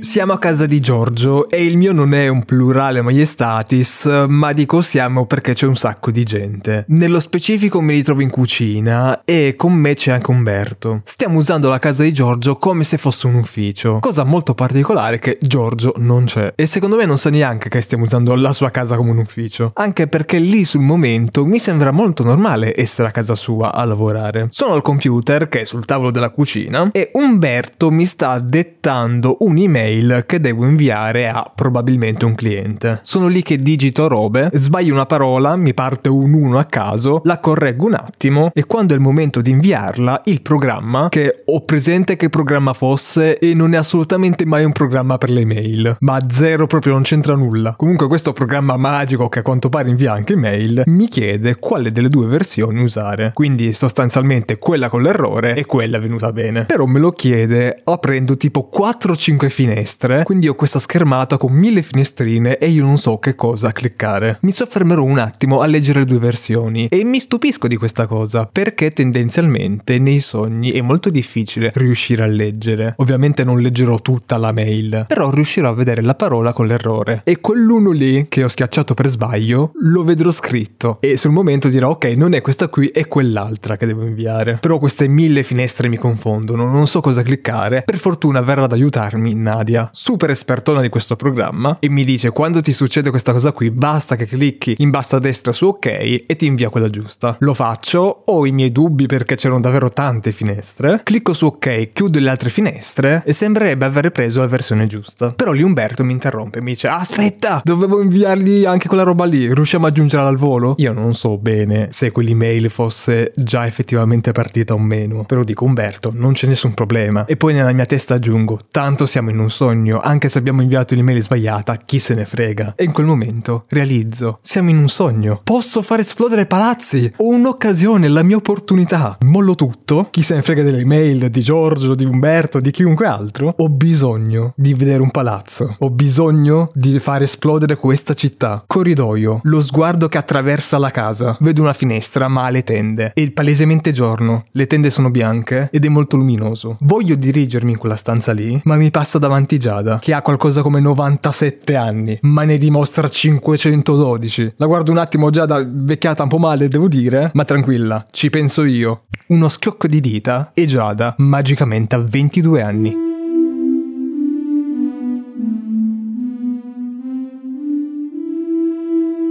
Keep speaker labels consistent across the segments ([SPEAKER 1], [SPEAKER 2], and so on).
[SPEAKER 1] Siamo a casa di Giorgio e il mio non è un plurale maiestatis, ma dico siamo perché c'è un sacco di gente. Nello specifico mi ritrovo in cucina e con me c'è anche Umberto. Stiamo usando la casa di Giorgio come se fosse un ufficio, cosa molto particolare che Giorgio non c'è. E secondo me non sa neanche che stiamo usando la sua casa come un ufficio, anche perché lì sul momento mi sembra molto normale essere a casa sua a lavorare. Sono al computer che è sul tavolo della cucina e Umberto mi sta dettando un'email mail che devo inviare a probabilmente un cliente. Sono lì che digito robe, sbaglio una parola, mi parte un 1 a caso, la correggo un attimo e quando è il momento di inviarla, il programma, che ho presente che programma fosse e non è assolutamente mai un programma per le mail, ma zero proprio non c'entra nulla. Comunque questo programma magico che a quanto pare invia anche mail, mi chiede quale delle due versioni usare. Quindi sostanzialmente quella con l'errore e quella venuta bene. Però me lo chiede aprendo tipo 4-5 finestre finestre, quindi ho questa schermata con mille finestrine e io non so che cosa cliccare. Mi soffermerò un attimo a leggere le due versioni e mi stupisco di questa cosa perché tendenzialmente nei sogni è molto difficile riuscire a leggere. Ovviamente non leggerò tutta la mail, però riuscirò a vedere la parola con l'errore e quell'uno lì che ho schiacciato per sbaglio lo vedrò scritto e sul momento dirò ok non è questa qui è quell'altra che devo inviare. Però queste mille finestre mi confondono, non so cosa cliccare. Per fortuna verrà ad aiutarmi Nadia Nadia, super espertona di questo programma, e mi dice quando ti succede questa cosa qui basta che clicchi in basso a destra su ok e ti invia quella giusta. Lo faccio, ho i miei dubbi perché c'erano davvero tante finestre, clicco su ok, chiudo le altre finestre e sembrerebbe aver preso la versione giusta. Però lì Umberto mi interrompe e mi dice aspetta, dovevo inviargli anche quella roba lì, riusciamo a aggiungerla al volo? Io non so bene se quell'email fosse già effettivamente partita o meno, però dico Umberto, non c'è nessun problema. E poi nella mia testa aggiungo, tanto siamo in un sogno, anche se abbiamo inviato l'email sbagliata, chi se ne frega. E in quel momento realizzo, siamo in un sogno. Posso far esplodere palazzi. Ho un'occasione, la mia opportunità. Mollo tutto, chi se ne frega delle email di Giorgio, di Umberto, di chiunque altro. Ho bisogno di vedere un palazzo. Ho bisogno di far esplodere questa città. Corridoio, lo sguardo che attraversa la casa. Vedo una finestra, ma le tende. È palesemente giorno. Le tende sono bianche ed è molto luminoso. Voglio dirigermi in quella stanza lì, ma mi passa davanti Giada, che ha qualcosa come 97 anni, ma ne dimostra 512. La guardo un attimo Giada, vecchiata un po' male, devo dire, ma tranquilla, ci penso io. Uno schiocco di dita e Giada magicamente ha 22 anni.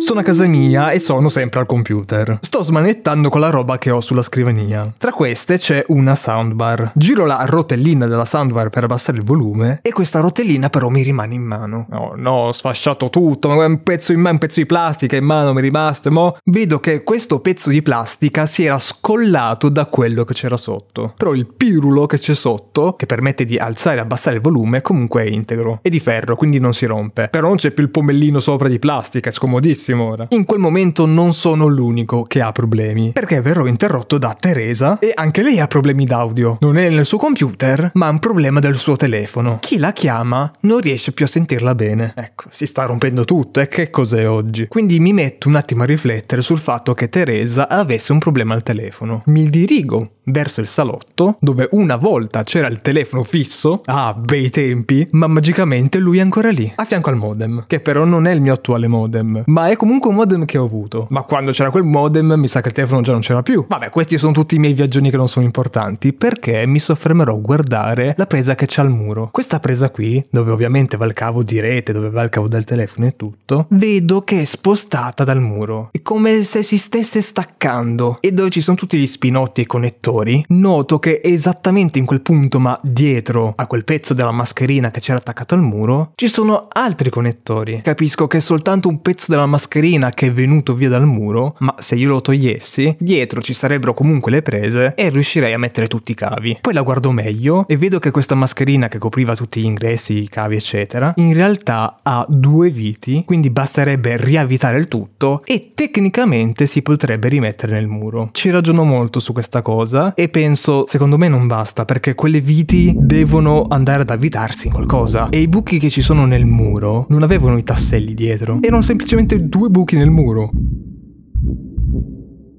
[SPEAKER 1] Sono a casa mia e sono sempre al computer. Sto smanettando con la roba che ho sulla scrivania. Tra queste c'è una soundbar. Giro la rotellina della soundbar per abbassare il volume e questa rotellina però mi rimane in mano. Oh no, ho sfasciato tutto, ma un pezzo in mano, un pezzo di plastica in mano mi è rimasto, mo vedo che questo pezzo di plastica si era scollato da quello che c'era sotto. Però il pirulo che c'è sotto, che permette di alzare e abbassare il volume, comunque è integro. È di ferro, quindi non si rompe. Però non c'è più il pomellino sopra di plastica, è scomodissimo ora. In quel momento non sono l'unico che ha problemi, perché verrò interrotto da Teresa e anche lei ha problemi d'audio. Non è nel suo computer, ma ha un problema del suo telefono. Chi la chiama non riesce più a sentirla bene. Ecco, si sta rompendo tutto e che cos'è oggi? Quindi mi metto un attimo a riflettere sul fatto che Teresa avesse un problema al telefono. Mi dirigo verso il salotto, dove una volta c'era il telefono fisso, ah, bei tempi, ma magicamente lui è ancora lì, a fianco al modem, che però non è il mio attuale modem, ma è comunque un modem che ho avuto. Ma quando c'era quel modem mi sa che il telefono già non c'era più. Vabbè, questi sono tutti i miei viaggioni che non sono importanti, perché mi soffermerò a guardare la presa che c'è al muro. Questa presa qui, dove ovviamente va il cavo di rete, dove va il cavo del telefono e tutto, vedo che è spostata dal muro. È come se si stesse staccando. E dove ci sono tutti gli spinotti e connettori lettori, noto che esattamente in quel punto, ma dietro a quel pezzo della mascherina che c'era attaccato al muro, ci sono altri connettori. Capisco che è soltanto un pezzo della mascherina che è venuto via dal muro, ma se io lo togliessi, dietro ci sarebbero comunque le prese e riuscirei a mettere tutti i cavi. Poi la guardo meglio e vedo che questa mascherina che copriva tutti gli ingressi, i cavi, eccetera, in realtà ha due viti, quindi basterebbe riavvitare il tutto e tecnicamente si potrebbe rimettere nel muro. Ci ragiono molto su questa cosa e penso, secondo me non basta perché quelle viti devono andare ad avvitarsi in qualcosa. E i buchi che ci sono nel muro non avevano i tasselli dietro, erano semplicemente due buchi nel muro.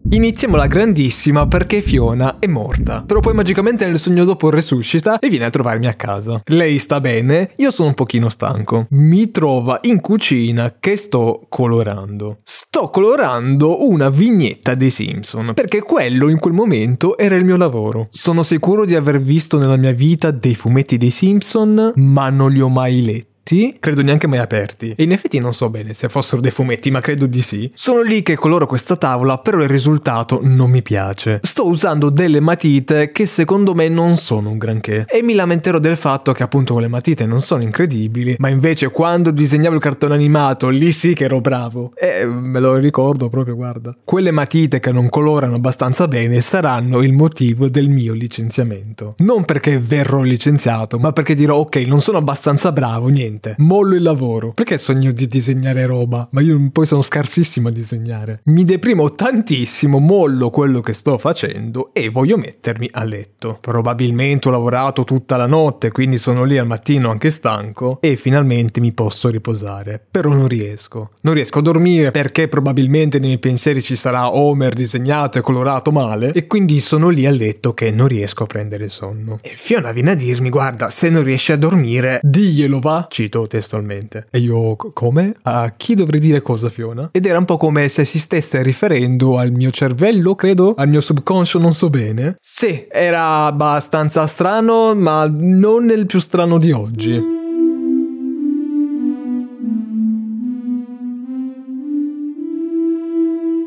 [SPEAKER 1] Iniziamo la grandissima perché Fiona è morta, però poi magicamente nel sogno dopo resuscita e viene a trovarmi a casa. Lei sta bene, io sono un pochino stanco. Mi trova in cucina che sto colorando. Sto colorando una vignetta dei Simpson, perché quello in quel momento era il mio lavoro. Sono sicuro di aver visto nella mia vita dei fumetti dei Simpson, ma non li ho mai letti fumetti, credo neanche mai aperti. E in effetti non so bene se fossero dei fumetti, ma credo di sì. Sono lì che coloro questa tavola, però il risultato non mi piace. Sto usando delle matite che secondo me non sono un granché. E mi lamenterò del fatto che appunto quelle matite non sono incredibili, ma invece quando disegnavo il cartone animato, lì sì che ero bravo. E me lo ricordo proprio, guarda. Quelle matite che non colorano abbastanza bene saranno il motivo del mio licenziamento. Non perché verrò licenziato, ma perché dirò ok, non sono abbastanza bravo, niente niente. Mollo il lavoro. Perché sogno di disegnare roba? Ma io poi sono scarsissimo a disegnare. Mi deprimo tantissimo, mollo quello che sto facendo e voglio mettermi a letto. Probabilmente ho lavorato tutta la notte, quindi sono lì al mattino anche stanco e finalmente mi posso riposare. Però non riesco. Non riesco a dormire perché probabilmente nei miei pensieri ci sarà Homer disegnato e colorato male e quindi sono lì a letto che non riesco a prendere sonno. E Fiona viene a dirmi, guarda, se non riesci a dormire, diglielo va. Ci cito testualmente. E io, come? A chi dovrei dire cosa, Fiona? Ed era un po' come se si stesse riferendo al mio cervello, credo, al mio subconscio, non so bene. Sì, era abbastanza strano, ma non nel più strano di oggi.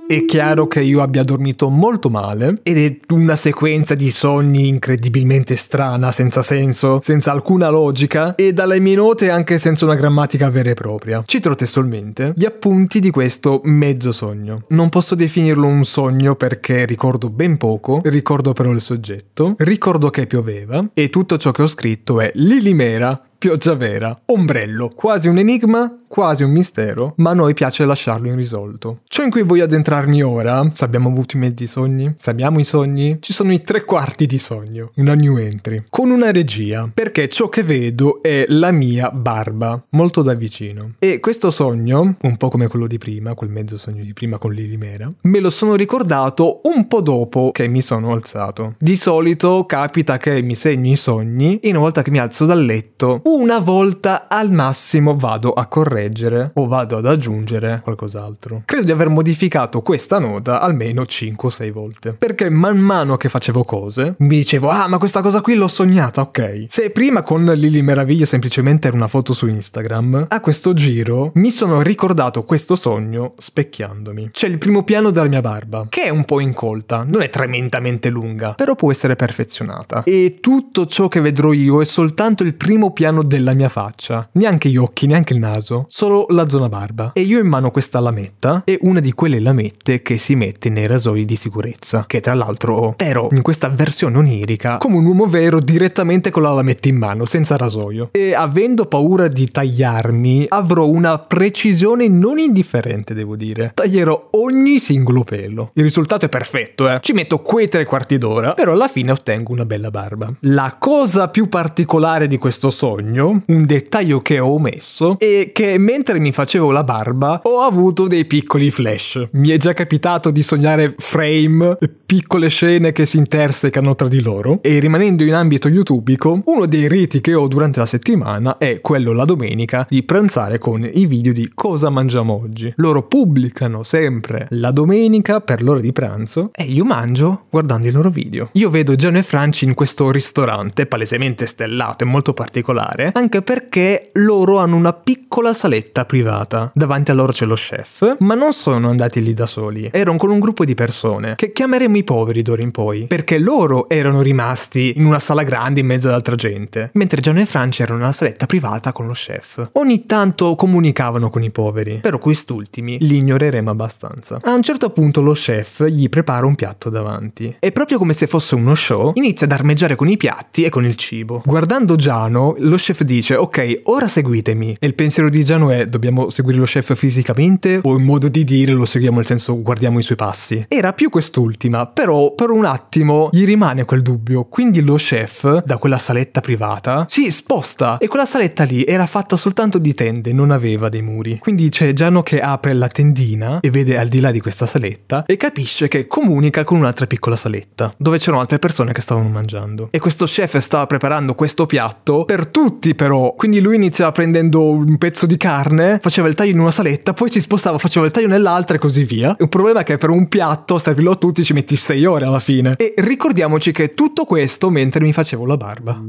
[SPEAKER 1] È chiaro che io abbia dormito molto male ed è una sequenza di sogni incredibilmente strana, senza senso, senza alcuna logica e dalle mie note anche senza una grammatica vera e propria. Cito testualmente gli appunti di questo mezzo sogno. Non posso definirlo un sogno perché ricordo ben poco, ricordo però il soggetto, ricordo che pioveva e tutto ciò che ho scritto è Lilimera pioggia vera, ombrello, quasi un enigma, quasi un mistero, ma a noi piace lasciarlo irrisolto. Ciò in cui voglio addentrarmi ora, se abbiamo avuto i mezzi sogni, se abbiamo i sogni, ci sono i tre quarti di sogno, una new entry, con una regia, perché ciò che vedo è la mia barba, molto da vicino. E questo sogno, un po' come quello di prima, quel mezzo sogno di prima con Lilimera, me lo sono ricordato un po' dopo che mi sono alzato. Di solito capita che mi segni i sogni e una volta che mi alzo dal letto una volta al massimo vado a correggere o vado ad aggiungere qualcos'altro. Credo di aver modificato questa nota almeno 5 o 6 volte. Perché man mano che facevo cose, mi dicevo, ah ma questa cosa qui l'ho sognata, ok. Se prima con Lily Meraviglia semplicemente era una foto su Instagram, a questo giro mi sono ricordato questo sogno specchiandomi. C'è il primo piano della mia barba, che è un po' incolta, non è tremendamente lunga, però può essere perfezionata. E tutto ciò che vedrò io è soltanto il primo piano all'interno della mia faccia. Neanche gli occhi, neanche il naso, solo la zona barba. E io in mano questa lametta, è una di quelle lamette che si mette nei rasoi di sicurezza, che tra l'altro però in questa versione onirica, come un uomo vero direttamente con la lametta in mano, senza rasoio. E avendo paura di tagliarmi, avrò una precisione non indifferente, devo dire. Taglierò ogni singolo pelo. Il risultato è perfetto, eh. Ci metto quei tre quarti d'ora, però alla fine ottengo una bella barba. La cosa più particolare di questo sogno sogno, un dettaglio che ho omesso, è che mentre mi facevo la barba ho avuto dei piccoli flash. Mi è già capitato di sognare frame, piccole scene che si intersecano tra di loro e rimanendo in ambito youtubico, uno dei riti che ho durante la settimana è quello la domenica di pranzare con i video di cosa mangiamo oggi. Loro pubblicano sempre la domenica per l'ora di pranzo e io mangio guardando i loro video. Io vedo Gianni e Franci in questo ristorante palesemente stellato e molto particolare mangiare, anche perché loro hanno una piccola saletta privata. Davanti a loro c'è lo chef, ma non sono andati lì da soli, erano con un gruppo di persone, che chiameremo i poveri d'ora in poi, perché loro erano rimasti in una sala grande in mezzo ad altra gente, mentre Gianni e Francia erano nella saletta privata con lo chef. Ogni tanto comunicavano con i poveri, però quest'ultimi li ignoreremo abbastanza. A un certo punto lo chef gli prepara un piatto davanti e proprio come se fosse uno show inizia ad armeggiare con i piatti e con il cibo. Guardando Giano, lo chef chef dice ok, ora seguitemi. E il pensiero di Giano è dobbiamo seguire lo chef fisicamente o in modo di dire lo seguiamo nel senso guardiamo i suoi passi. Era più quest'ultima, però per un attimo gli rimane quel dubbio. Quindi lo chef da quella saletta privata si sposta e quella saletta lì era fatta soltanto di tende, non aveva dei muri. Quindi c'è Giano che apre la tendina e vede al di là di questa saletta e capisce che comunica con un'altra piccola saletta dove c'erano altre persone che stavano mangiando. E questo chef stava preparando questo piatto per tutti però. Quindi lui iniziava prendendo un pezzo di carne, faceva il taglio in una saletta, poi si spostava, faceva il taglio nell'altra e così via. Il problema è che per un piatto servirlo a tutti ci metti 6 ore alla fine. E ricordiamoci che tutto questo mentre mi facevo la barba.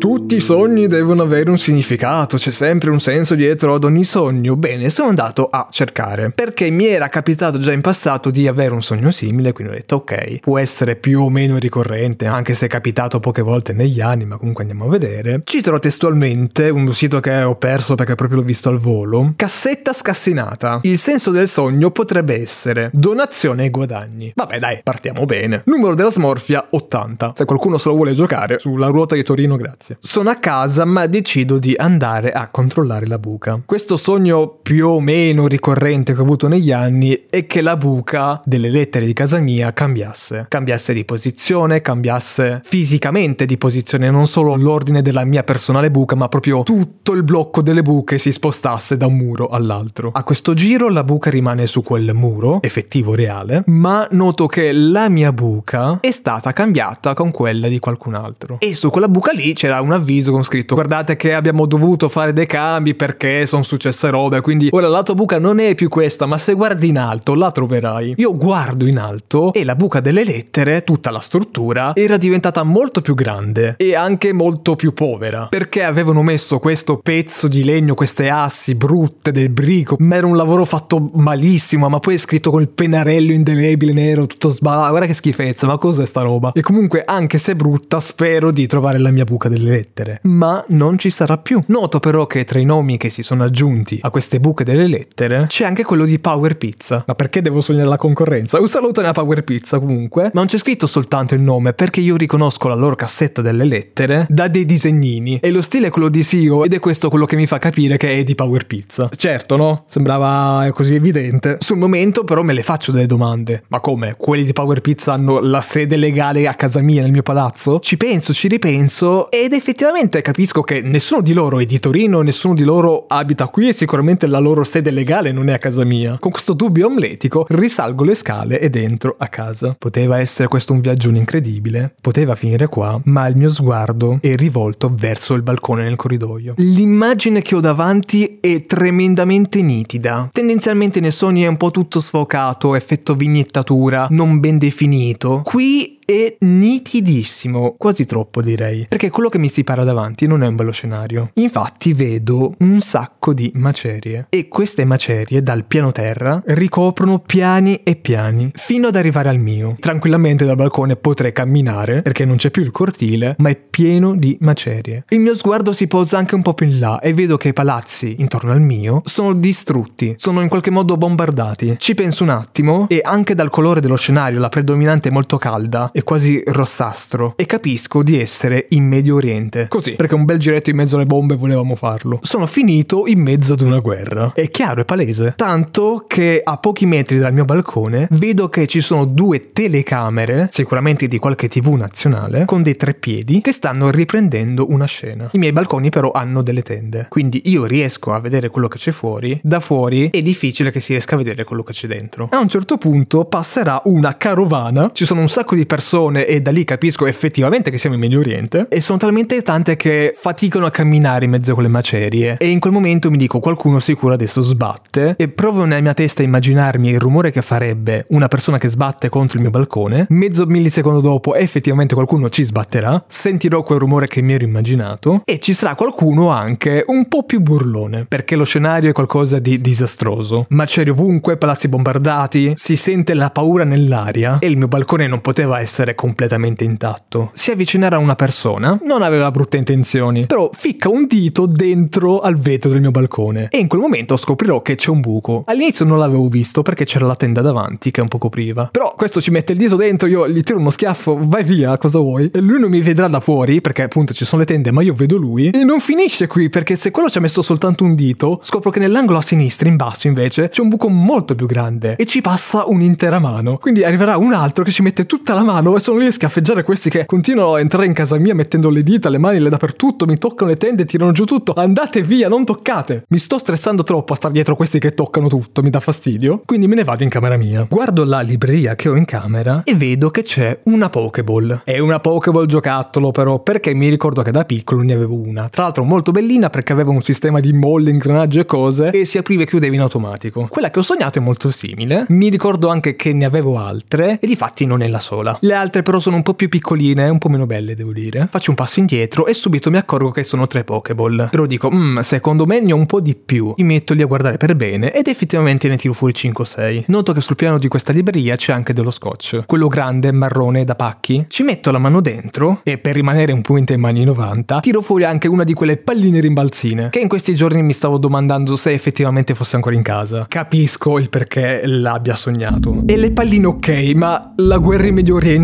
[SPEAKER 1] Tutti i sogni devono avere un significato, c'è sempre un senso dietro ad ogni sogno. Bene, sono andato a cercare perché mi era capitato già in passato di avere un sogno simile, quindi ho detto ok, può essere più o meno ricorrente, anche se è capitato poche volte negli anni, ma comunque andiamo a vedere. Citerò testualmente un sito che ho perso perché proprio l'ho visto al volo. Cassetta scassinata. Il senso del sogno potrebbe essere donazione e guadagni. Vabbè dai, partiamo bene. Numero della smorfia 80. Se qualcuno se lo vuole giocare, sulla ruota di Torino, grazie. Sono a casa ma decido di andare a controllare la buca. Questo sogno più o meno ricorrente che ho avuto negli anni è che la buca delle lettere di casa mia cambiasse. Cambiasse di posizione, cambiasse fisicamente di posizione, non solo l'ordine della mia personale buca, ma proprio tutto il blocco delle buche si spostasse da un muro all'altro. A questo giro la buca rimane su quel muro, effettivo reale, ma noto che la mia buca è stata cambiata con quella di qualcun altro. E su quella buca lì c'era un avviso con scritto guardate che abbiamo dovuto fare dei cambi perché sono successe robe, quindi ora la tua buca non è più questa, ma se guardi in alto la troverai. Io guardo in alto e la buca delle lettere, tutta la struttura, era diventata molto più grande e anche molto più povera, perché avevano messo questo pezzo di legno, queste assi brutte del brico, ma era un lavoro fatto malissimo, ma poi è scritto col pennarello indelebile nero, tutto sbagliato, guarda che schifezza, ma cos'è sta roba? E comunque anche se brutta, spero di trovare la mia buca delle lettere, ma non ci sarà più. Noto però che tra i nomi che si sono aggiunti a queste buche delle lettere c'è anche quello di Power Pizza. Ma perché devo sognare la concorrenza? Un saluto a Power Pizza comunque. Ma non c'è scritto soltanto il nome perché io riconosco la loro cassetta delle lettere da dei disegnini e lo stile è quello di Sio ed è questo quello che mi fa capire che è di Power Pizza. Certo, no? Sembrava così evidente. Sul momento però me le faccio delle domande. Ma come? Quelli di Power Pizza hanno la sede legale a casa mia nel mio palazzo? Ci penso, ci ripenso ed effettivamente capisco che nessuno di loro è di Torino, nessuno di loro abita qui e sicuramente la loro sede legale non è a casa mia. Con questo dubbio omletico risalgo le scale ed entro a casa. Poteva essere questo un viaggio incredibile, poteva finire qua, ma il mio sguardo è rivolto verso il balcone nel corridoio. L'immagine che ho davanti è tremendamente nitida. Tendenzialmente nei sogni è un po' tutto sfocato, effetto vignettatura, non ben definito. Qui è nitidissimo, quasi troppo direi, perché quello che mi si para davanti non è un bello scenario. Infatti vedo un sacco di macerie e queste macerie dal piano terra ricoprono piani e piani fino ad arrivare al mio. Tranquillamente dal balcone potrei camminare perché non c'è più il cortile, ma è pieno di macerie. Il mio sguardo si posa anche un po' più in là e vedo che i palazzi intorno al mio sono distrutti, sono in qualche modo bombardati. Ci penso un attimo e anche dal colore dello scenario, la predominante è molto calda e quasi rossastro e capisco di essere in Medio Oriente. Così, perché un bel giretto in mezzo alle bombe volevamo farlo. Sono finito in mezzo ad una guerra. È chiaro, è palese. Tanto che a pochi metri dal mio balcone vedo che ci sono due telecamere, sicuramente di qualche tv nazionale, con dei treppiedi che stanno riprendendo una scena. I miei balconi però hanno delle tende, quindi io riesco a vedere quello che c'è fuori. Da fuori è difficile che si riesca a vedere quello che c'è dentro. A un certo punto passerà una carovana, ci sono un sacco di persone e da lì capisco effettivamente che siamo in Medio Oriente e sono talmente tante che faticano a camminare in mezzo a quelle macerie. E in quel momento mi dico qualcuno sicuro adesso sbatte. E provo nella mia testa a immaginarmi il rumore che farebbe una persona che sbatte contro il mio balcone. Mezzo millisecondo dopo effettivamente qualcuno ci sbatterà. Sentirò quel rumore che mi ero immaginato. E ci sarà qualcuno anche un po' più burlone perché lo scenario è qualcosa di disastroso. Macerie ovunque palazzi bombardati si sente la paura nell'aria. E il mio balcone non poteva essere essere completamente intatto. Si avvicinerà una persona, non aveva brutte intenzioni, però ficca un dito dentro al vetro del mio balcone e in quel momento scoprirò che c'è un buco. All'inizio non l'avevo visto perché c'era la tenda davanti che un po' copriva. Però questo ci mette il dito dentro, io gli tiro uno schiaffo, vai via, cosa vuoi? E lui non mi vedrà da fuori perché appunto ci sono le tende, ma io vedo lui. E non finisce qui perché se quello ci ha messo soltanto un dito, scopro che nell'angolo a sinistra, in basso invece, c'è un buco molto più grande e ci passa un'intera mano. Quindi arriverà un altro che ci mette tutta la mano e sono lì a schiaffeggiare questi che continuano a entrare in casa mia mettendo le dita, le mani le dappertutto, mi toccano le tende, tirano giù tutto. Andate via, non toccate. Mi sto stressando troppo a stare dietro questi che toccano tutto, mi dà fastidio. Quindi me ne vado in camera mia. Guardo la libreria che ho in camera e vedo che c'è una Pokéball. È una Pokéball giocattolo però perché mi ricordo che da piccolo ne avevo una. Tra l'altro molto bellina perché aveva un sistema di molle, ingranaggio e cose e si apriva e chiudeva in automatico. Quella che ho sognato è molto simile. Mi ricordo anche che ne avevo altre e di fatti non è la sola. Le altre però sono un po' più piccoline, un po' meno belle devo dire. Faccio un passo indietro e subito mi accorgo che sono tre Pokéball. Però dico, mmm, secondo me ne ho un po' di più. Mi metto lì a guardare per bene ed effettivamente ne tiro fuori 5 o 6. Noto che sul piano di questa libreria c'è anche dello scotch. Quello grande, marrone, da pacchi. Ci metto la mano dentro e per rimanere un po' in tema anni 90, tiro fuori anche una di quelle palline rimbalzine che in questi giorni mi stavo domandando se effettivamente fosse ancora in casa. Capisco il perché l'abbia sognato. E le palline ok, ma la guerra in Medio Oriente,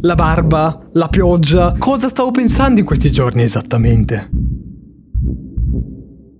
[SPEAKER 1] la barba, la pioggia, cosa stavo pensando in questi giorni esattamente?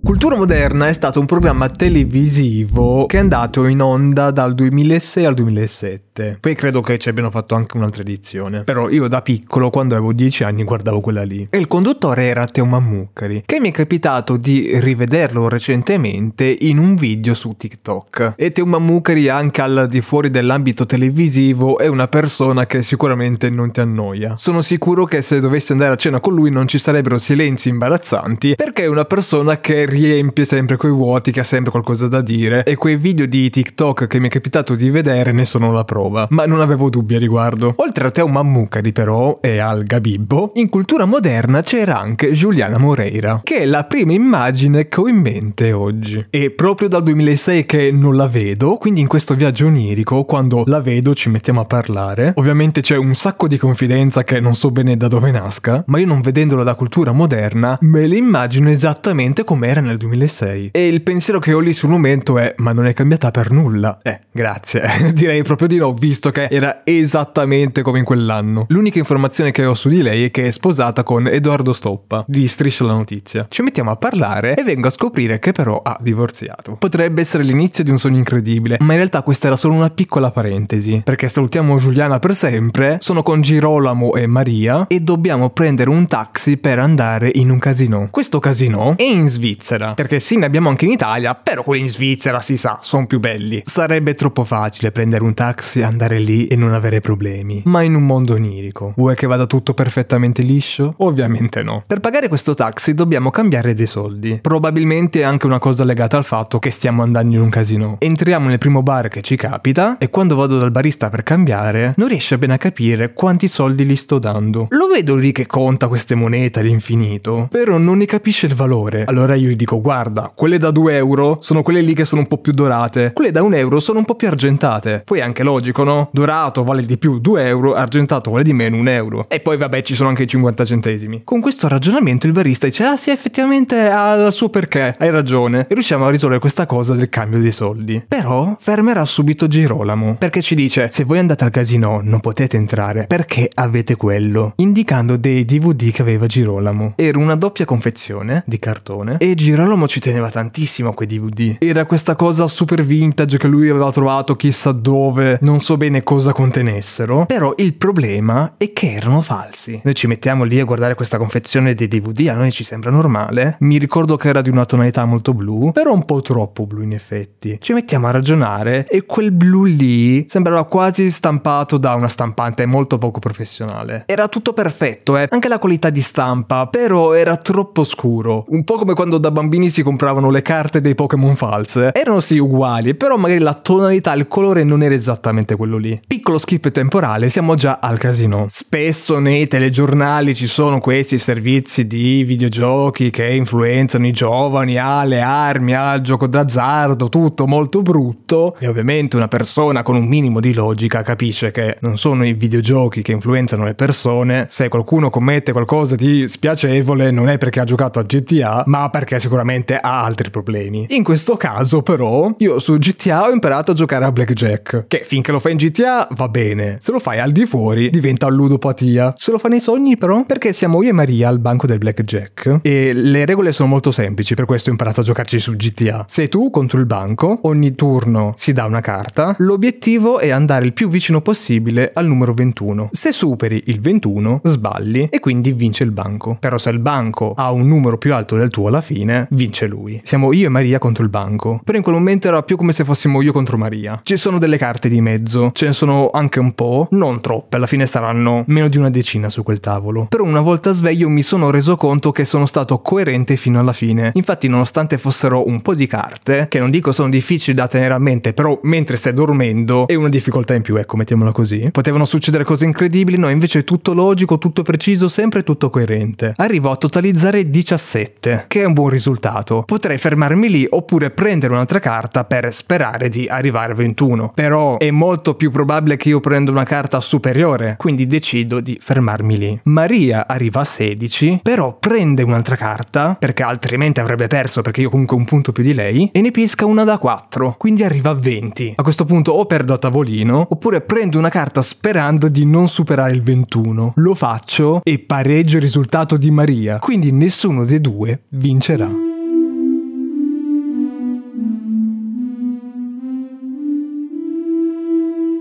[SPEAKER 1] Cultura Moderna è stato un programma televisivo che è andato in onda dal 2006 al 2007. Poi credo che ci abbiano fatto anche un'altra edizione. Però io da piccolo, quando avevo 10 anni, guardavo quella lì. E il conduttore era Teo Mammucari, che mi è capitato di rivederlo recentemente in un video su TikTok. E Teo Mammucari, anche al di fuori dell'ambito televisivo, è una persona che sicuramente non ti annoia. Sono sicuro che se dovessi andare a cena con lui non ci sarebbero silenzi imbarazzanti, perché è una persona che riempie sempre quei vuoti, che ha sempre qualcosa da dire e quei video di TikTok che mi è capitato di vedere ne sono la prova, ma non avevo dubbi a riguardo. Oltre a Teo Mammucari però e al Gabibbo, in cultura moderna c'era anche Giuliana Moreira, che è la prima immagine che ho in mente oggi. E proprio dal 2006 che non la vedo, quindi in questo viaggio onirico, quando la vedo ci mettiamo a parlare. Ovviamente c'è un sacco di confidenza che non so bene da dove nasca, ma io non vedendola da cultura moderna, me l'immagino esattamente come era nel 2006. E il pensiero che ho lì sul momento è: ma non è cambiata per nulla? Eh, grazie. Direi proprio di no, visto che era esattamente come in quell'anno. L'unica informazione che ho su di lei è che è sposata con Edoardo Stoppa, di Striscia la Notizia. Ci mettiamo a parlare e vengo a scoprire che però ha divorziato. Potrebbe essere l'inizio di un sogno incredibile, ma in realtà questa era solo una piccola parentesi. Perché salutiamo Giuliana per sempre, sono con Girolamo e Maria e dobbiamo prendere un taxi per andare in un casino. Questo casino è in Svizzera, perché sì ne abbiamo anche in Italia, però quelli in Svizzera si sa, sono più belli. Sarebbe troppo facile prendere un taxi, andare lì e non avere problemi. Ma in un mondo onirico, vuoi che vada tutto perfettamente liscio? Ovviamente no. Per pagare questo taxi dobbiamo cambiare dei soldi. Probabilmente è anche una cosa legata al fatto che stiamo andando in un casino. Entriamo nel primo bar che ci capita e quando vado dal barista per cambiare non riesce bene a capire quanti soldi gli sto dando. Lo vedo lì che conta queste monete all'infinito, però non ne capisce il valore. Allora io gli dico guarda, quelle da 2 euro sono quelle lì che sono un po' più dorate, quelle da 1 euro sono un po' più argentate. Poi è anche logico, no? Dorato vale di più 2 euro, argentato vale di meno 1 euro. E poi vabbè ci sono anche i 50 centesimi. Con questo ragionamento il barista dice ah sì effettivamente ha il suo perché, hai ragione. E riusciamo a risolvere questa cosa del cambio dei soldi. Però fermerà subito Girolamo, perché ci dice se voi andate al casino non potete entrare perché avete quello, indicando dei DVD che aveva Girolamo. Era una doppia confezione di cartone e Girolamo ci teneva tantissimo a quei DVD. Era questa cosa super vintage che lui aveva trovato chissà dove, non so bene cosa contenessero, però il problema è che erano falsi. Noi ci mettiamo lì a guardare questa confezione dei DVD, a noi ci sembra normale. Mi ricordo che era di una tonalità molto blu, però un po' troppo blu in effetti. Ci mettiamo a ragionare e quel blu lì sembrava quasi stampato da una stampante molto poco professionale. Era tutto perfetto, eh, anche la qualità di stampa, però era troppo scuro. Un po' come quando da bambini si compravano le carte dei Pokémon false. Erano sì uguali, però magari la tonalità, il colore non era esattamente niente quello lì. Piccolo skip temporale, siamo già al casino. Spesso nei telegiornali ci sono questi servizi di videogiochi che influenzano i giovani alle armi, al gioco d'azzardo, tutto molto brutto. E ovviamente una persona con un minimo di logica capisce che non sono i videogiochi che influenzano le persone. Se qualcuno commette qualcosa di spiacevole non è perché ha giocato a GTA, ma perché sicuramente ha altri problemi. In questo caso però io su GTA ho imparato a giocare a blackjack, che finché lo fai in GTA va bene, se lo fai al di fuori diventa ludopatia. Se lo fai nei sogni però, perché siamo io e Maria al banco del blackjack e le regole sono molto semplici, per questo ho imparato a giocarci su GTA. Sei tu contro il banco, ogni turno si dà una carta, l'obiettivo è andare il più vicino possibile al numero 21. Se superi il 21 sballi e quindi vince il banco. Però se il banco ha un numero più alto del tuo alla fine, vince lui. Siamo io e Maria contro il banco. Però in quel momento era più come se fossimo io contro Maria. Ci sono delle carte di mezzo, ce ne sono anche un po', non troppe, alla fine saranno meno di una decina su quel tavolo. Però una volta sveglio mi sono reso conto che sono stato coerente fino alla fine. Infatti nonostante fossero un po' di carte, che non dico sono difficili da tenere a mente, però mentre stai dormendo è una difficoltà in più, ecco, mettiamola così. Potevano succedere cose incredibili, no, invece è tutto logico, tutto preciso, sempre tutto coerente. Arrivo a totalizzare 17, che è un buon risultato. Potrei fermarmi lì oppure prendere un'altra carta per sperare di arrivare a 21. Però è molto più probabile che io prenda una carta superiore, quindi decido di fermarmi lì. Maria arriva a 16, però prende un'altra carta, perché altrimenti avrebbe perso perché io comunque ho un punto più di lei, e ne pesca una da 4, quindi arriva a 20. A questo punto o perdo a tavolino, oppure prendo una carta sperando di non superare il 21. Lo faccio e pareggio il risultato di Maria, quindi nessuno dei due vincerà.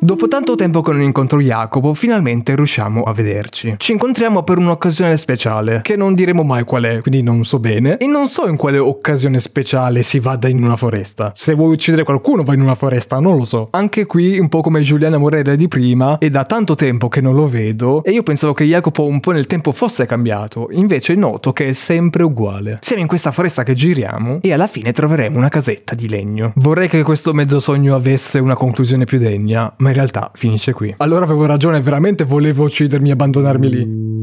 [SPEAKER 1] Dopo tanto tempo che non incontro Jacopo, finalmente riusciamo a vederci. Ci incontriamo per un'occasione speciale, che non diremo mai qual è, quindi non so bene, e non so in quale occasione speciale si vada in una foresta. Se vuoi uccidere qualcuno vai in una foresta, non lo so. Anche qui, un po' come Giuliana Morella di prima, è da tanto tempo che non lo vedo, e io pensavo che Jacopo un po' nel tempo fosse cambiato, invece noto che è sempre uguale. Siamo in questa foresta che giriamo, e alla fine troveremo una casetta di legno. Vorrei che questo mezzo sogno avesse una conclusione più degna, ma in realtà finisce qui. Allora avevo ragione, veramente volevo uccidermi e abbandonarmi lì.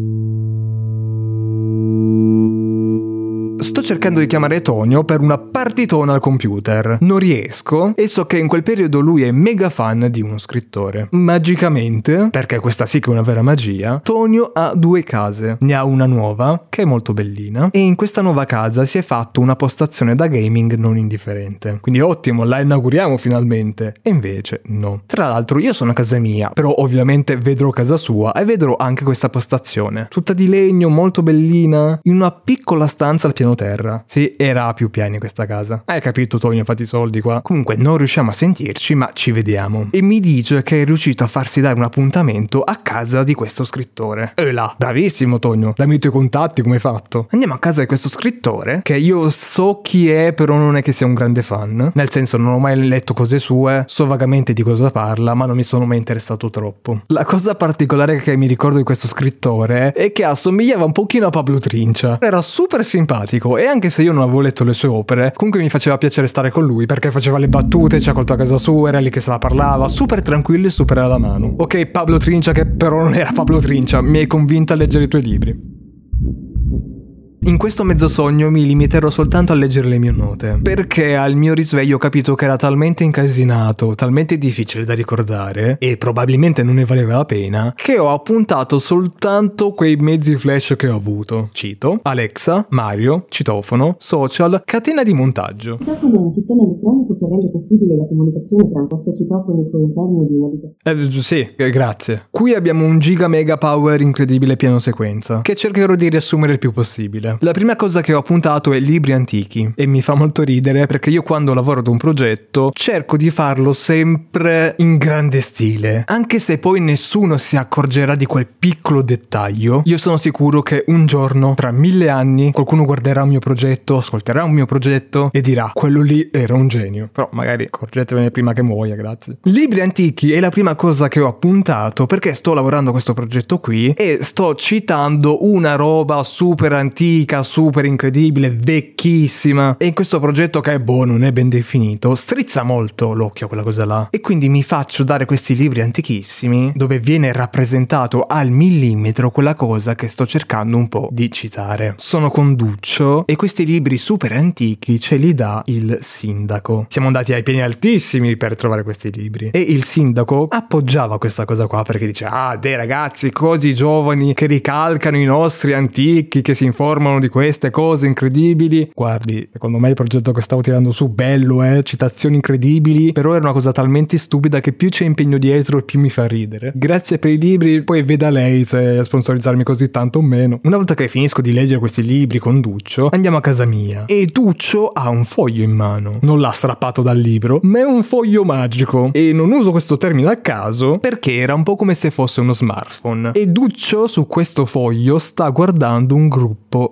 [SPEAKER 1] Sto cercando di chiamare Tonio per una partitona al computer. Non riesco e so che in quel periodo lui è mega fan di uno scrittore. Magicamente, perché questa sì che è una vera magia, Tonio ha due case. Ne ha una nuova, che è molto bellina, e in questa nuova casa si è fatto una postazione da gaming non indifferente. Quindi ottimo, la inauguriamo finalmente. E invece no. Tra l'altro io sono a casa mia, però ovviamente vedrò casa sua e vedrò anche questa postazione. Tutta di legno, molto bellina, in una piccola stanza al piano terra. Sì, era a più piani questa casa. Hai capito, Tonio, fatti i soldi qua. Comunque non riusciamo a sentirci, ma ci vediamo. E mi dice che è riuscito a farsi dare un appuntamento a casa di questo scrittore. E là, bravissimo, Tonio. Dammi i tuoi contatti, come hai fatto? Andiamo a casa di questo scrittore, che io so chi è, però non è che sia un grande fan. Nel senso, non ho mai letto cose sue, so vagamente di cosa parla, ma non mi sono mai interessato troppo. La cosa particolare che mi ricordo di questo scrittore è che assomigliava un pochino a Pablo Trincia. Era super simpatico e anche se io non avevo letto le sue opere, comunque mi faceva piacere stare con lui perché faceva le battute, ci ha colto a casa sua, era lì che se la parlava, super tranquillo e super alla mano. Ok, Pablo Trincia che però non era Pablo Trincia, mi hai convinto a leggere i tuoi libri. In questo mezzo sogno mi limiterò soltanto a leggere le mie note, perché al mio risveglio ho capito che era talmente incasinato, talmente difficile da ricordare, e probabilmente non ne valeva la pena, che ho appuntato soltanto quei mezzi flash che ho avuto. Cito Alexa, Mario, citofono, social, catena di montaggio.
[SPEAKER 2] Citofono è un sistema elettronico che rende possibile la comunicazione tra un posto citofonico interno di un'abitazione.
[SPEAKER 1] Eh, sì, eh, grazie. Qui abbiamo un giga mega power incredibile piano sequenza, che cercherò di riassumere il più possibile. La prima cosa che ho appuntato è libri antichi e mi fa molto ridere perché io quando lavoro ad un progetto cerco di farlo sempre in grande stile, anche se poi nessuno si accorgerà di quel piccolo dettaglio. Io sono sicuro che un giorno, tra mille anni, qualcuno guarderà un mio progetto, ascolterà un mio progetto e dirà quello lì era un genio. Però magari accorgetevene prima che muoia, grazie. Libri antichi è la prima cosa che ho appuntato perché sto lavorando a questo progetto qui e sto citando una roba super antica antica, super incredibile, vecchissima. E in questo progetto che è boh, non è ben definito, strizza molto l'occhio a quella cosa là. E quindi mi faccio dare questi libri antichissimi dove viene rappresentato al millimetro quella cosa che sto cercando un po' di citare. Sono con Duccio e questi libri super antichi ce li dà il sindaco. Siamo andati ai piani altissimi per trovare questi libri. E il sindaco appoggiava questa cosa qua perché dice: Ah, dei ragazzi così giovani che ricalcano i nostri antichi, che si informano di queste cose incredibili. Guardi, secondo me il progetto che stavo tirando su, bello, eh, citazioni incredibili, però era una cosa talmente stupida che più c'è impegno dietro e più mi fa ridere. Grazie per i libri, poi veda lei se sponsorizzarmi così tanto o meno. Una volta che finisco di leggere questi libri con Duccio, andiamo a casa mia e Duccio ha un foglio in mano. Non l'ha strappato dal libro, ma è un foglio magico. E non uso questo termine a caso perché era un po' come se fosse uno smartphone. E Duccio su questo foglio sta guardando un gruppo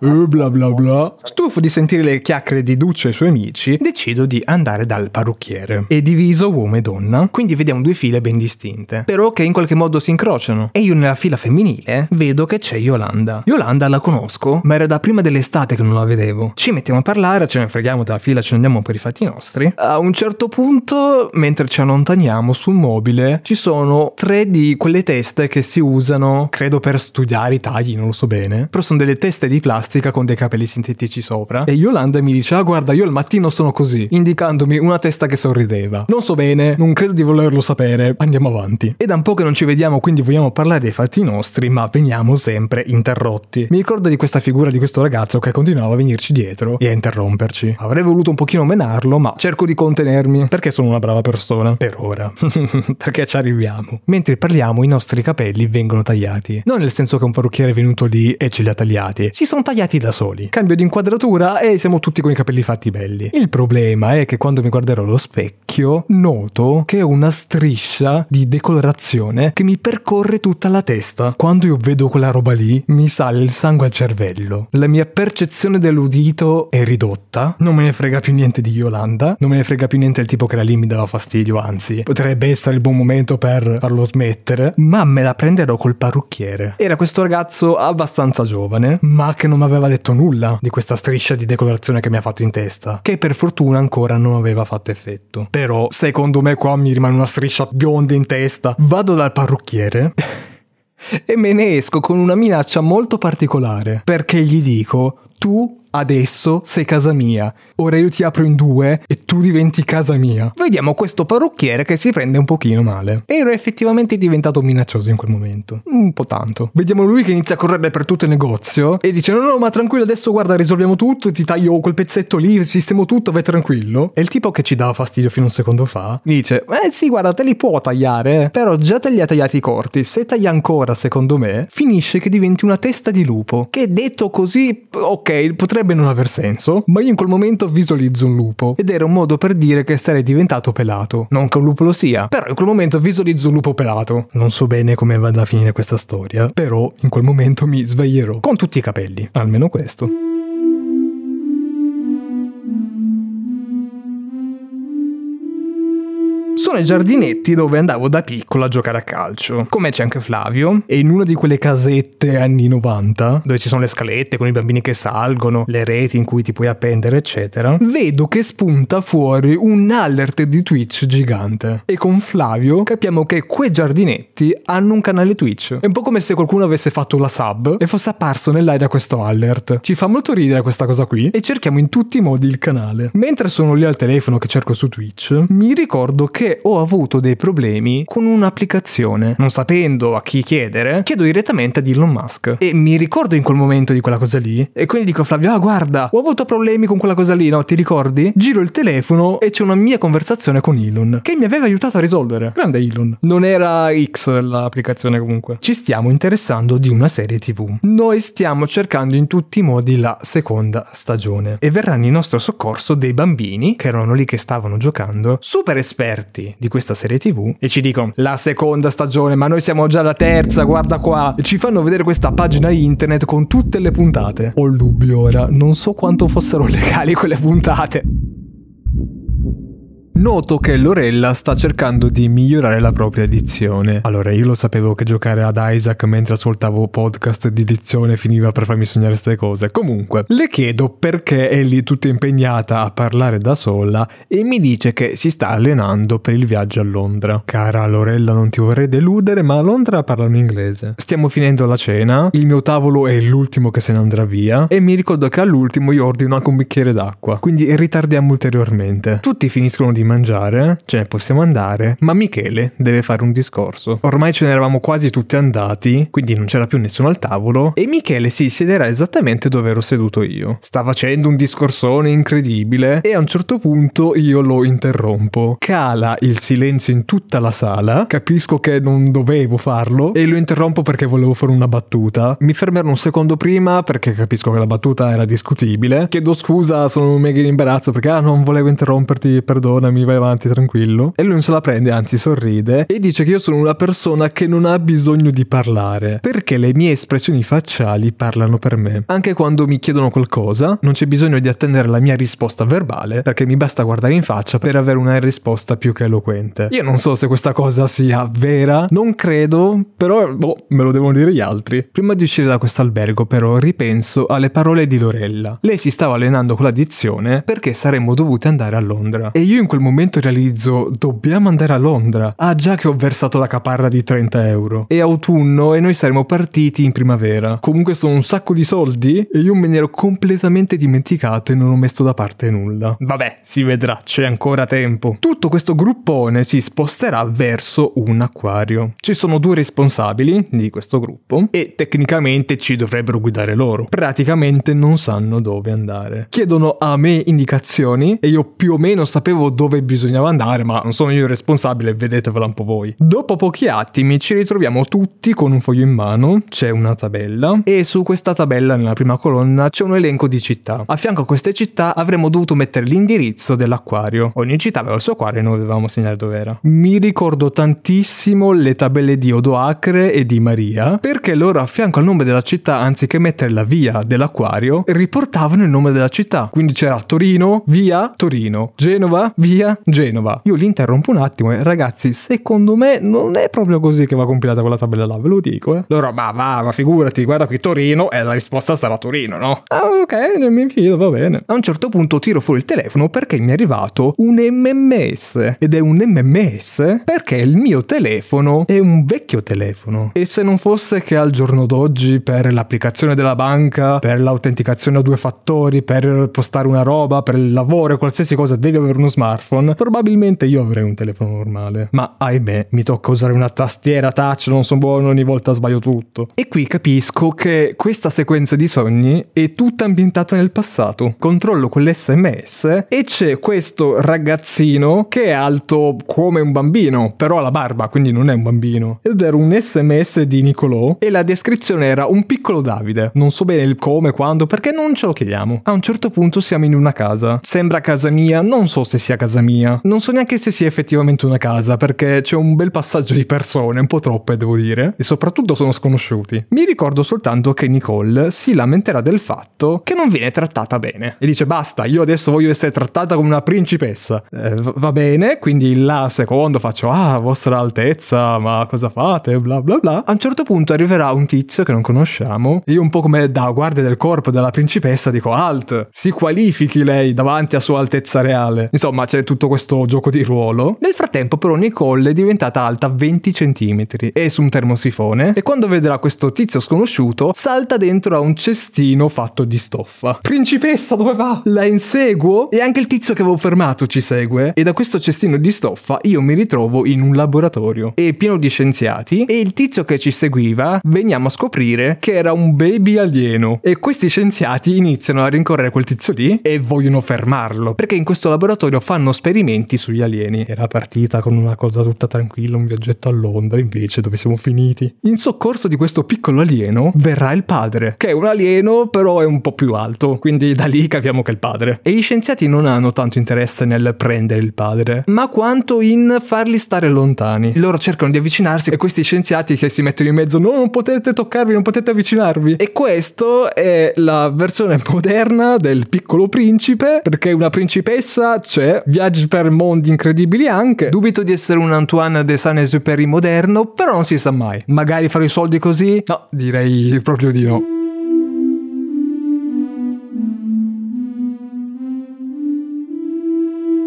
[SPEAKER 1] bla bla e bla bla bla. Stufo di sentire le chiacchiere di Duccio e i suoi amici, decido di andare dal parrucchiere. È diviso uomo e donna, quindi vediamo due file ben distinte, però che in qualche modo si incrociano. E io nella fila femminile vedo che c'è Yolanda. Yolanda la conosco, ma era da prima dell'estate che non la vedevo. Ci mettiamo a parlare, ce ne freghiamo dalla fila, ce ne andiamo per i fatti nostri. A un certo punto, mentre ci allontaniamo sul mobile, ci sono tre di quelle teste che si usano, credo per studiare i tagli, non lo so bene, però sono delle teste di plastica con dei capelli sintetici sopra. E Yolanda mi dice: Ah, guarda, io al mattino sono così, indicandomi una testa che sorrideva. Non so bene, non credo di volerlo sapere. Andiamo avanti. E da un po' che non ci vediamo, quindi vogliamo parlare dei fatti nostri, ma veniamo sempre interrotti. Mi ricordo di questa figura di questo ragazzo che continuava a venirci dietro e a interromperci. Avrei voluto un pochino menarlo, ma cerco di contenermi perché sono una brava persona. Per ora. perché ci arriviamo. Mentre parliamo, i nostri capelli vengono tagliati. Non nel senso che un parrucchiere è venuto lì e ce li ha tagliati. Si sono tagliati da soli. Cambio di inquadratura e siamo tutti con i capelli fatti belli. Il problema è che quando mi guarderò allo specchio, noto che ho una striscia di decolorazione che mi percorre tutta la testa. Quando io vedo quella roba lì, mi sale il sangue al cervello. La mia percezione dell'udito è ridotta. Non me ne frega più niente di Yolanda. Non me ne frega più niente del tipo che era lì mi dava fastidio, anzi, potrebbe essere il buon momento per farlo smettere. Ma me la prenderò col parrucchiere. Era questo ragazzo abbastanza giovane, ma che non mi aveva detto nulla di questa striscia di decolorazione che mi ha fatto in testa, che per fortuna ancora non aveva fatto effetto. Però, secondo me qua mi rimane una striscia bionda in testa. Vado dal parrucchiere e me ne esco con una minaccia molto particolare, perché gli dico, tu adesso sei casa mia. Ora io ti apro in due e tu diventi casa mia. Vediamo questo parrucchiere che si prende un pochino male. Ero effettivamente diventato minaccioso in quel momento. Un po' tanto. Vediamo lui che inizia a correre per tutto il negozio e dice no no ma tranquillo adesso guarda risolviamo tutto, ti taglio quel pezzetto lì, sistemo tutto, vai tranquillo. E il tipo che ci dava fastidio fino a un secondo fa mi dice eh sì guarda te li può tagliare, eh. però già te li ha tagliati corti, se taglia ancora secondo me finisce che diventi una testa di lupo. Che detto così ok potrebbe non aver senso, ma io in quel momento visualizzo un lupo ed era un modo per dire che sarei diventato pelato. Non che un lupo lo sia, però in quel momento visualizzo un lupo pelato. Non so bene come vada a finire questa storia, però in quel momento mi sveglierò con tutti i capelli, almeno questo. Sono i giardinetti dove andavo da piccolo a giocare a calcio. Come c'è anche Flavio, e in una di quelle casette anni 90, dove ci sono le scalette con i bambini che salgono, le reti in cui ti puoi appendere, eccetera, vedo che spunta fuori un alert di Twitch gigante. E con Flavio capiamo che quei giardinetti hanno un canale Twitch. È un po' come se qualcuno avesse fatto la sub e fosse apparso nell'aria questo alert. Ci fa molto ridere questa cosa qui e cerchiamo in tutti i modi il canale. Mentre sono lì al telefono che cerco su Twitch, mi ricordo che ho avuto dei problemi con un'applicazione. Non sapendo a chi chiedere, chiedo direttamente ad Elon Musk. E mi ricordo in quel momento di quella cosa lì. E quindi dico a Flavio, ah guarda, ho avuto problemi con quella cosa lì, no? Ti ricordi? Giro il telefono e c'è una mia conversazione con Elon, che mi aveva aiutato a risolvere. Grande Elon. Non era X l'applicazione comunque. Ci stiamo interessando di una serie TV. Noi stiamo cercando in tutti i modi la seconda stagione. E verranno in nostro soccorso dei bambini che erano lì che stavano giocando, super esperti di questa serie TV, e ci dicono la seconda stagione, ma noi siamo già alla terza, guarda qua. E ci fanno vedere questa pagina internet con tutte le puntate. Ho il dubbio ora, non so quanto fossero legali quelle puntate. Noto che Lorella sta cercando di migliorare la propria edizione. Allora, io lo sapevo che giocare ad Isaac mentre ascoltavo podcast di edizione finiva per farmi sognare queste cose. Comunque, le chiedo perché è lì tutta impegnata a parlare da sola e mi dice che si sta allenando per il viaggio a Londra. Cara Lorella, non ti vorrei deludere, ma a Londra parlano inglese. Stiamo finendo la cena, il mio tavolo è l'ultimo che se ne andrà via e mi ricordo che all'ultimo io ordino anche un bicchiere d'acqua, quindi ritardiamo ulteriormente. Tutti finiscono di mangiare, ce ne possiamo andare, ma Michele deve fare un discorso. Ormai ce ne eravamo quasi tutti andati, quindi non c'era più nessuno al tavolo, e Michele si siederà esattamente dove ero seduto io. Sta facendo un discorsone incredibile e a un certo punto io lo interrompo. Cala il silenzio in tutta la sala, capisco che non dovevo farlo e lo interrompo perché volevo fare una battuta. Mi fermerò un secondo prima perché capisco che la battuta era discutibile. Chiedo scusa, sono mega in imbarazzo perché ah, non volevo interromperti, perdonami vai avanti tranquillo. E lui non se la prende, anzi sorride e dice che io sono una persona che non ha bisogno di parlare, perché le mie espressioni facciali parlano per me. Anche quando mi chiedono qualcosa, non c'è bisogno di attendere la mia risposta verbale, perché mi basta guardare in faccia per avere una risposta più che eloquente. Io non so se questa cosa sia vera, non credo, però boh, me lo devono dire gli altri. Prima di uscire da questo albergo, però, ripenso alle parole di Lorella. Lei si stava allenando con l'addizione perché saremmo dovuti andare a Londra. E io in quel momento realizzo dobbiamo andare a Londra. Ah già che ho versato la caparra di 30 euro. È autunno e noi saremo partiti in primavera. Comunque sono un sacco di soldi e io me ne ero completamente dimenticato e non ho messo da parte nulla. Vabbè, si vedrà, c'è ancora tempo. Tutto questo gruppone si sposterà verso un acquario. Ci sono due responsabili di questo gruppo e tecnicamente ci dovrebbero guidare loro. Praticamente non sanno dove andare. Chiedono a me indicazioni e io più o meno sapevo dove bisognava andare, ma non sono io il responsabile, vedetevela un po' voi. Dopo pochi attimi ci ritroviamo tutti con un foglio in mano, c'è una tabella e su questa tabella nella prima colonna c'è un elenco di città. A fianco a queste città avremmo dovuto mettere l'indirizzo dell'acquario. Ogni città aveva il suo acquario e noi dovevamo segnare dove era. Mi ricordo tantissimo le tabelle di Odoacre e di Maria, perché loro a fianco al nome della città, anziché mettere la via dell'acquario, riportavano il nome della città. Quindi c'era Torino, via Torino, Genova, via Genova. Io li interrompo un attimo e ragazzi, secondo me non è proprio così che va compilata quella tabella là, ve lo dico, eh. Loro, ma va, ma figurati, guarda qui Torino e la risposta sarà Torino, no? Ah, ok, non mi fido, va bene. A un certo punto tiro fuori il telefono perché mi è arrivato un MMS. Ed è un MMS perché il mio telefono è un vecchio telefono. E se non fosse che al giorno d'oggi per l'applicazione della banca, per l'autenticazione a due fattori, per postare una roba, per il lavoro, qualsiasi cosa devi avere uno smartphone, probabilmente io avrei un telefono normale. Ma ahimè, mi tocca usare una tastiera touch, non sono buono, ogni volta sbaglio tutto. E qui capisco che questa sequenza di sogni è tutta ambientata nel passato. Controllo quell'SMS e c'è questo ragazzino che è alto come un bambino, però ha la barba, quindi non è un bambino. Ed era un SMS di Nicolò e la descrizione era un piccolo Davide. Non so bene il come, quando, perché non ce lo chiediamo. A un certo punto siamo in una casa. Sembra casa mia, non so se sia casa mia. Non so neanche se sia effettivamente una casa, perché c'è un bel passaggio di persone, un po' troppe devo dire, e soprattutto sono sconosciuti. Mi ricordo soltanto che Nicole si lamenterà del fatto che non viene trattata bene. E dice basta, io adesso voglio essere trattata come una principessa. Eh, va bene, quindi là secondo faccio ah, vostra altezza, ma cosa fate? Bla bla bla. A un certo punto arriverà un tizio che non conosciamo. Io un po' come da guardia del corpo della principessa dico alt, si qualifichi lei davanti a sua altezza reale. Insomma, c'è tutto questo gioco di ruolo. Nel frattempo però Nicole è diventata alta 20 cm, è su un termosifone e quando vedrà questo tizio sconosciuto salta dentro a un cestino fatto di stoffa. Principessa dove va? La inseguo e anche il tizio che avevo fermato ci segue e da questo cestino di stoffa io mi ritrovo in un laboratorio è pieno di scienziati e il tizio che ci seguiva veniamo a scoprire che era un baby alieno e questi scienziati iniziano a rincorrere quel tizio lì e vogliono fermarlo perché in questo laboratorio fanno esperimenti sugli alieni. Era partita con una cosa tutta tranquilla, un viaggetto a Londra, invece dove siamo finiti? In soccorso di questo piccolo alieno verrà il padre, che è un alieno però è un po' più alto, quindi da lì capiamo che è il padre. E gli scienziati non hanno tanto interesse nel prendere il padre, ma quanto in farli stare lontani. Loro cercano di avvicinarsi e questi scienziati che si mettono in mezzo, no, non potete toccarvi, non potete avvicinarvi. E questo è la versione moderna del piccolo principe, perché una principessa c'è, viaggi per mondi incredibili anche. Dubito di essere un Antoine de Saint-Exupéry moderno, però non si sa mai. Magari fare i soldi così? No, direi proprio di no.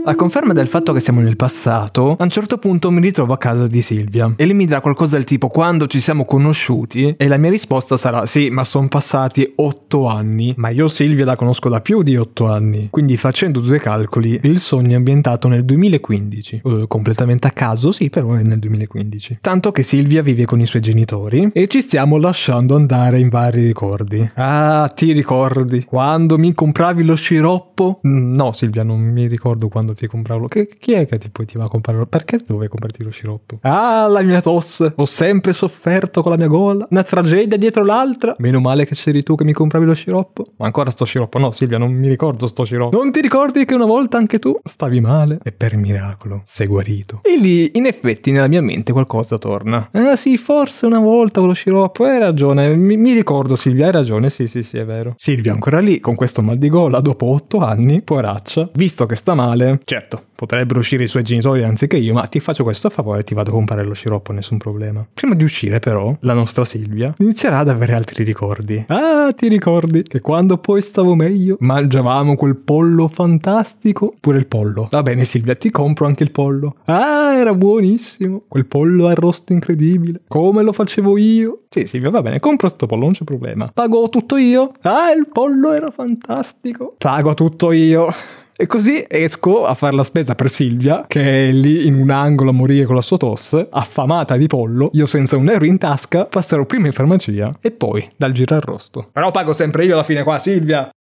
[SPEAKER 1] A conferma del fatto che siamo nel passato, a un certo punto mi ritrovo a casa di Silvia e lei mi dirà qualcosa del tipo quando ci siamo conosciuti e la mia risposta sarà sì, ma sono passati otto anni, ma io Silvia la conosco da più di otto anni, quindi facendo due calcoli il sogno è ambientato nel 2015, uh, completamente a caso sì, però è nel 2015. Tanto che Silvia vive con i suoi genitori e ci stiamo lasciando andare in vari ricordi. Ah, ti ricordi quando mi compravi lo sciroppo? Mm, no Silvia, non mi ricordo quando ti comprarlo. Che, chi è che ti, poi ti va a comprarlo? Perché dovevi comprarti lo sciroppo? Ah, la mia tosse. Ho sempre sofferto con la mia gola. Una tragedia dietro l'altra. Meno male che c'eri tu che mi compravi lo sciroppo. Ma ancora sto sciroppo? No, Silvia, non mi ricordo sto sciroppo. Non ti ricordi che una volta anche tu stavi male? E per miracolo sei guarito. E lì, in effetti, nella mia mente qualcosa torna. Ah, sì, forse una volta con lo sciroppo. Hai ragione. Mi, mi ricordo, Silvia, hai ragione. Sì, sì, sì, è vero. Silvia ancora lì, con questo mal di gola, dopo otto anni, poraccia. Visto che sta male, Certo, potrebbero uscire i suoi genitori anziché io, ma ti faccio questo a favore e ti vado a comprare lo sciroppo, nessun problema. Prima di uscire, però, la nostra Silvia inizierà ad avere altri ricordi. Ah, ti ricordi che quando poi stavo meglio mangiavamo quel pollo fantastico? Pure il pollo. Va bene, Silvia, ti compro anche il pollo. Ah, era buonissimo. Quel pollo arrosto incredibile. Come lo facevo io? Sì, Silvia, va bene, compro sto pollo, non c'è problema. Pago tutto io? Ah, il pollo era fantastico. Pago tutto io. E così esco a fare la spesa per Silvia, che è lì in un angolo a morire con la sua tosse, affamata di pollo, io senza un euro in tasca, passerò prima in farmacia e poi dal giro arrosto. Però pago sempre io alla fine qua, Silvia!